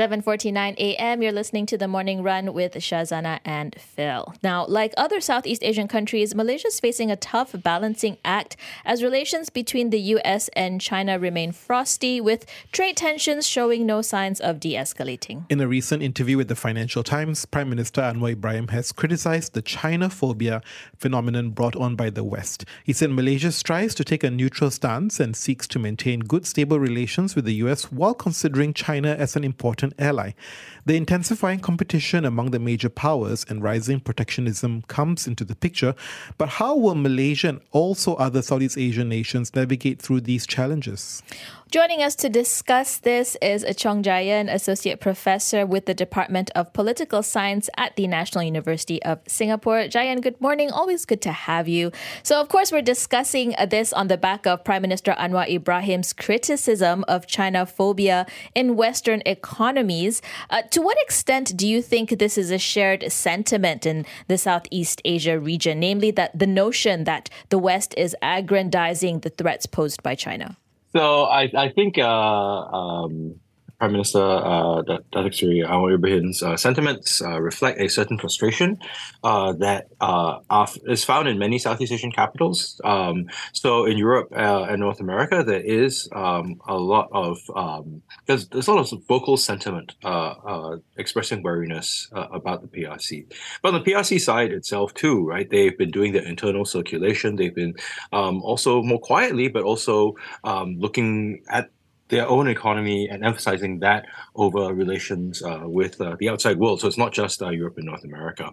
7:49 a.m. You're listening to the Morning Run with Shazana and Phil. Now, like other Southeast Asian countries, Malaysia is facing a tough balancing act as relations between the US and China remain frosty with trade tensions showing no signs of de-escalating. In a recent interview with the Financial Times, Prime Minister Anwar Ibrahim has criticized the China phobia phenomenon brought on by the West. He said Malaysia strives to take a neutral stance and seeks to maintain good stable relations with the US while considering China as an important ally. The intensifying competition among the major powers and rising protectionism comes into the picture, but how will Malaysia and also other Southeast Asian nations navigate through these challenges? Joining us to discuss this is Chong Ja Ian, Associate Professor with the Department of Political Science at the National University of Singapore. Ja Ian, good morning. Always good to have you. So, of course, we're discussing this on the back of Prime Minister Anwar Ibrahim's criticism of China phobia in Western economies. Uh, to what extent do you think this is a shared sentiment in the Southeast Asia region, namely that the notion that the West is aggrandizing the threats posed by China? So I, I think uh, um, Prime Minister uh, Datuk Seri Anwar Ibrahim's uh, sentiments uh, reflect a certain frustration uh, that uh, is found in many Southeast Asian capitals. Um, so in Europe uh, and North America, there is um, a lot of um, there's, there's a lot of vocal sentiment expressing wariness about the PRC. But on the PRC side itself too, right? They've been doing their internal circulation. They've been um, also more quietly, but also um, looking at their own economy and emphasizing that over relations uh, with uh, the outside world. So it's not just uh, Europe and North America.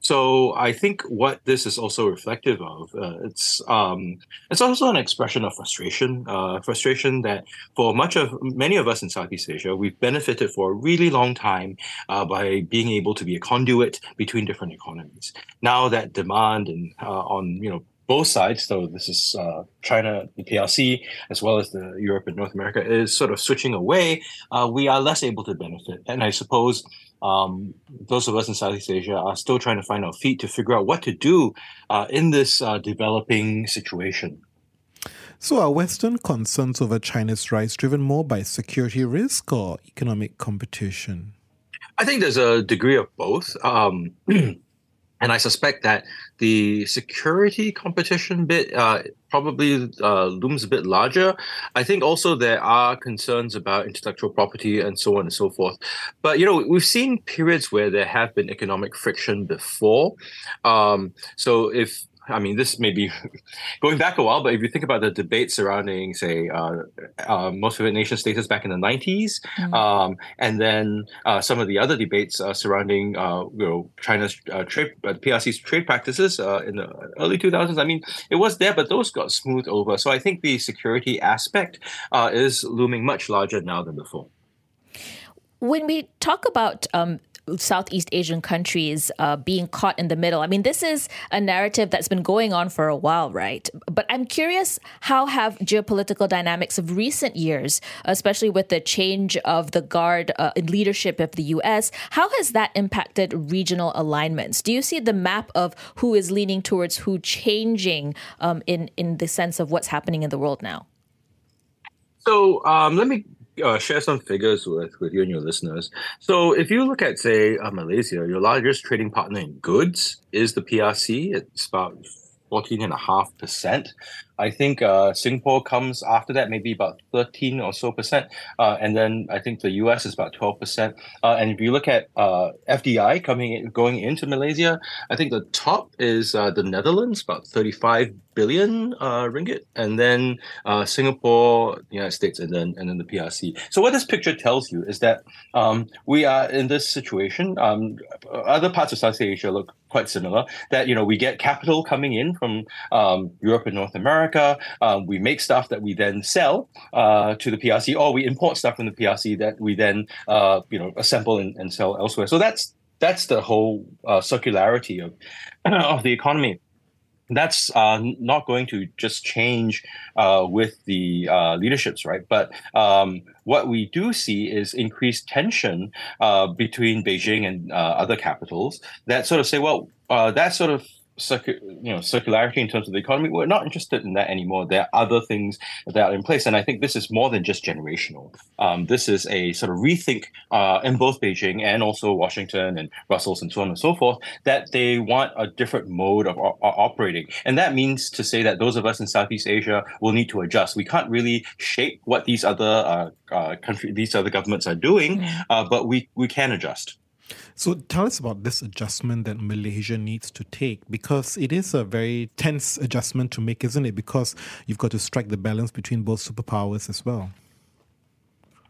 So I think what this is also reflective of, uh, it's um, it's also an expression of frustration, uh, frustration that for much of many of us in Southeast Asia, we've benefited for a really long time uh, by being able to be a conduit between different economies. Now that demand and on you know both sides, so this is uh, China, the PRC, as well as the Europe and North America, is sort of switching away, uh, we are less able to benefit. And I suppose um, those of us in Southeast Asia are still trying to find our feet to figure out what to do uh, in this uh, developing situation. So, are Western concerns over China's rise driven more by security risk or economic competition? I think there's a degree of both. Um, and I suspect that the security competition bit uh, probably uh, looms a bit larger. I think also there are concerns about intellectual property and so on and so forth. But you know, we've seen periods where there have been economic friction before. Um, so if I mean, this may be going back a while, but if you think about the debate surrounding, say, uh, uh, most favored nation status back in the 90s, mm-hmm. um, and then uh, some of the other debates uh, surrounding, uh, you know, China's uh, trade, PRC's trade practices in the early 2000s, I mean, it was there, but those got smoothed over. So I think the security aspect is looming much larger now than before. When we talk about um, Southeast Asian countries uh, being caught in the middle. I mean, this is a narrative that's been going on for a while, right? But I'm curious how have geopolitical dynamics of recent years, especially with the change of the guard uh, in leadership of the U.S., how has that impacted regional alignments? Do you see the map of who is leaning towards who changing um, in in the sense of what's happening in the world now? So um, let me uh, share some figures with, with you and your listeners. So, if you look at, say, uh, Malaysia, your largest trading partner in goods is the PRC. It's about 14.5%. I think uh, Singapore comes after that, maybe about 13 or so percent. Uh, and then I think the US is about 12%. Uh, and if you look at uh, FDI coming in, going into Malaysia, I think the top is uh, the Netherlands, about 35 billion uh, ringgit, and then Singapore, the United States, and then and then the PRC. So what this picture tells you is that um, we are in this situation. Um, other parts of South Asia look quite similar. That you know we get capital coming in from um, Europe and North America. America. Um, we make stuff that we then sell uh, to the PRC, or we import stuff from the PRC that we then uh, you know assemble and, and, sell elsewhere. So that's that's the whole uh, circularity of of the economy that's uh, not going to just change uh, with the uh, leaderships, right? But um, what we do see is increased tension uh, between Beijing and uh, other capitals that sort of say, well, that sort of circu- you know circularity in terms of the economy. We're not interested in that anymore. There are other things that are in place, and I think this is more than just generational. Um, this is a sort of rethink uh, in both Beijing and also Washington and Brussels and so on and so forth that they want a different mode of o- operating, and that means to say that those of us in Southeast Asia will need to adjust. We can't really shape what these other uh, uh, country, these other governments are doing, uh, but we we can adjust. So tell us about this adjustment that Malaysia needs to take because it is a very tense adjustment to make, isn't it? Because you've got to strike the balance between both superpowers as well.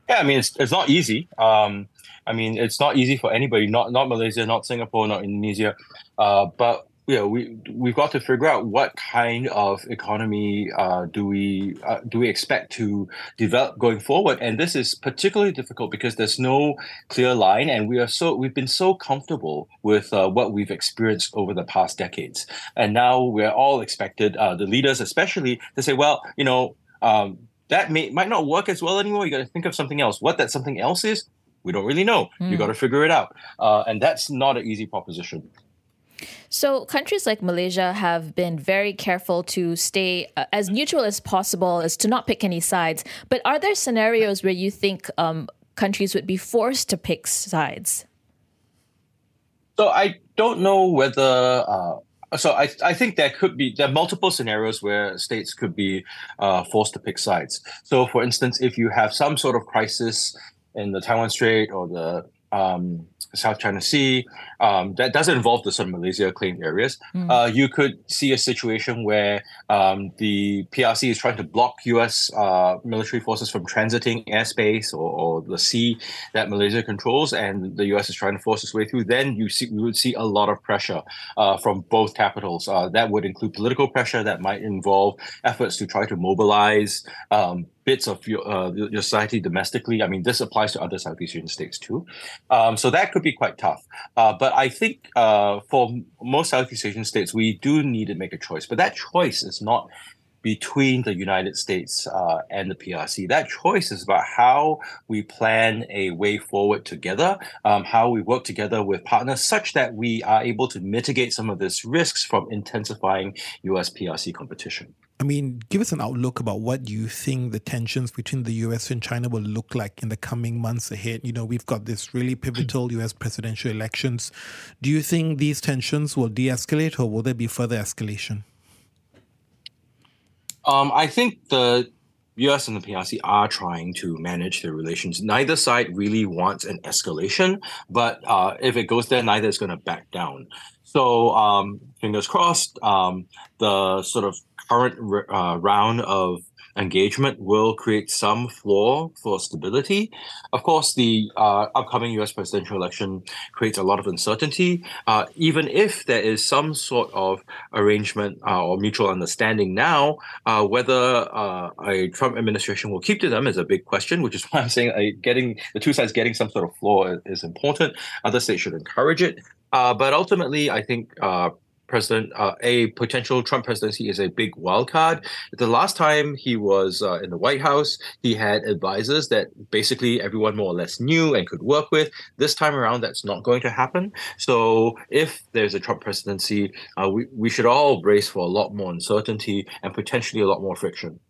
Yeah, I mean it's it's not easy. Um, I mean it's not easy for anybody, not not Malaysia, not Singapore, not Indonesia, uh, but you know, we we've got to figure out what kind of economy uh, do we uh, do we expect to develop going forward, and this is particularly difficult because there's no clear line, and we are so we've been so comfortable with uh, what we've experienced over the past decades, and now we're all expected, uh, the leaders especially, to say, well, you know. Um, that may might not work as well anymore. You got to think of something else. What that something else is, we don't really know. Mm. You got to figure it out, uh, and that's not an easy proposition. So, countries like Malaysia have been very careful to stay uh, as neutral as possible, as to not pick any sides. But are there scenarios where you think um, countries would be forced to pick sides? So, I don't know whether. Uh, so I, I think there could be there are multiple scenarios where states could be uh, forced to pick sides. So, for instance, if you have some sort of crisis in the Taiwan Strait or the um, South China Sea, um, that doesn't involve the sort of Malaysia claimed areas. Mm. Uh, you could see a situation where um, the PRC is trying to block U.S. Uh, military forces from transiting airspace or, or, the sea that Malaysia controls, and the U.S. is trying to force its way through. Then you see we would see a lot of pressure uh, from both capitals. Uh, that would include political pressure that might involve efforts to try to mobilize. Um, bits of your, uh, your society domestically. I mean, this applies to other Southeast Asian states too. Um, so that could be quite tough. Uh, but I think uh, for most Southeast Asian states, we do need to make a choice. But that choice is not between the United States uh, and the PRC. That choice is about how we plan a way forward together, um, how we work together with partners such that we are able to mitigate some of these risks from intensifying US PRC competition. I mean, give us an outlook about what you think the tensions between the US and China will look like in the coming months ahead. You know, we've got this really pivotal US presidential elections. Do you think these tensions will de escalate or will there be further escalation? Um, I think the US and the PRC are trying to manage their relations. Neither side really wants an escalation, but uh, if it goes there, neither is going to back down. So um, fingers crossed, um, the sort of current uh, round of engagement will create some floor for stability. Of course, the uh, upcoming US presidential election creates a lot of uncertainty. Uh, even if there is some sort of arrangement uh, or mutual understanding now, uh, whether uh, a Trump administration will keep to them is a big question, which is why I'm saying uh, getting the two sides getting some sort of floor is, is important. Other states should encourage it. but ultimately, I think president, uh, a potential Trump presidency is a big wild card. The last time he was uh, in the White House, he had advisors that basically everyone more or less knew and could work with. This time around, that's not going to happen. So if there's a Trump presidency, uh, we, we should all brace for a lot more uncertainty and potentially a lot more friction.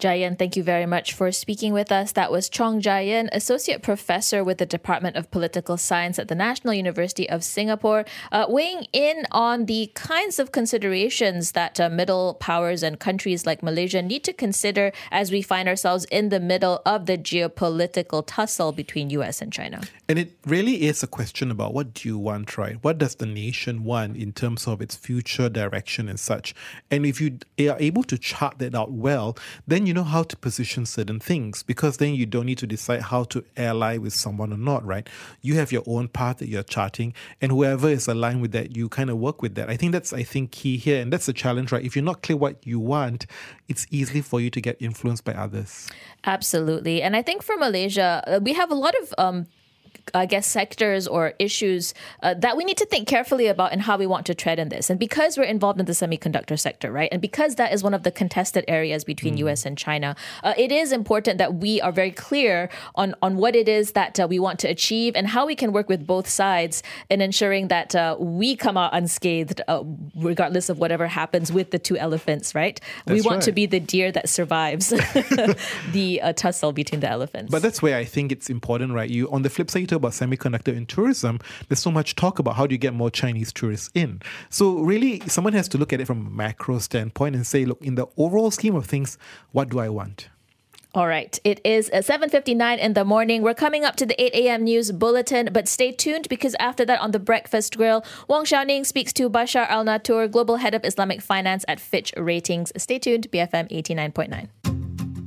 Ja Ian, thank you very much for speaking with us. That was Chong Ja Ian, Associate Professor with the Department of Political Science at the National University of Singapore, uh, weighing in on the kinds of considerations that uh, middle powers and countries like Malaysia need to consider as we find ourselves in the middle of the geopolitical tussle between US and China. And it really is a question about what do you want, right? What does the nation want in terms of its future direction and such? And if you are able to chart that out well, then you know how to position certain things because then you don't need to decide how to ally with someone or not, right? You have your own path that you're charting, and whoever is aligned with that, you kind of work with that. I think that's, I think, key here, and that's the challenge, right? If you're not clear what you want, it's easy for you to get influenced by others. Absolutely. And I think for Malaysia, uh, we have a lot of um, I guess, sectors or issues uh, that we need to think carefully about and how we want to tread in this. And because we're involved in the semiconductor sector, right, and because that is one of the contested areas between mm. U.S. and China, uh, it is important that we are very clear on on what it is that uh, we want to achieve and how we can work with both sides in ensuring that uh, we come out unscathed, uh, regardless of whatever happens with the two elephants. Right? That's we want right. to be the deer that survives the uh, tussle between the elephants. But that's where I think it's important, right? You on the flip side, you talk about semiconductor in tourism. There's so much talk about how do you get more Chinese tourists in. So really, someone has to look at it from a macro standpoint and say, look, in the overall scheme of things, what do I want? All right. It is uh, 7.59 in the morning. We're coming up to the 8 a.m. news bulletin, but stay tuned because after that on the Breakfast Grill, Wong Shou Ning speaks to Bashar Al-Natoor, Global Head of Islamic Finance at Fitch Ratings. Stay tuned, BFM 89.9.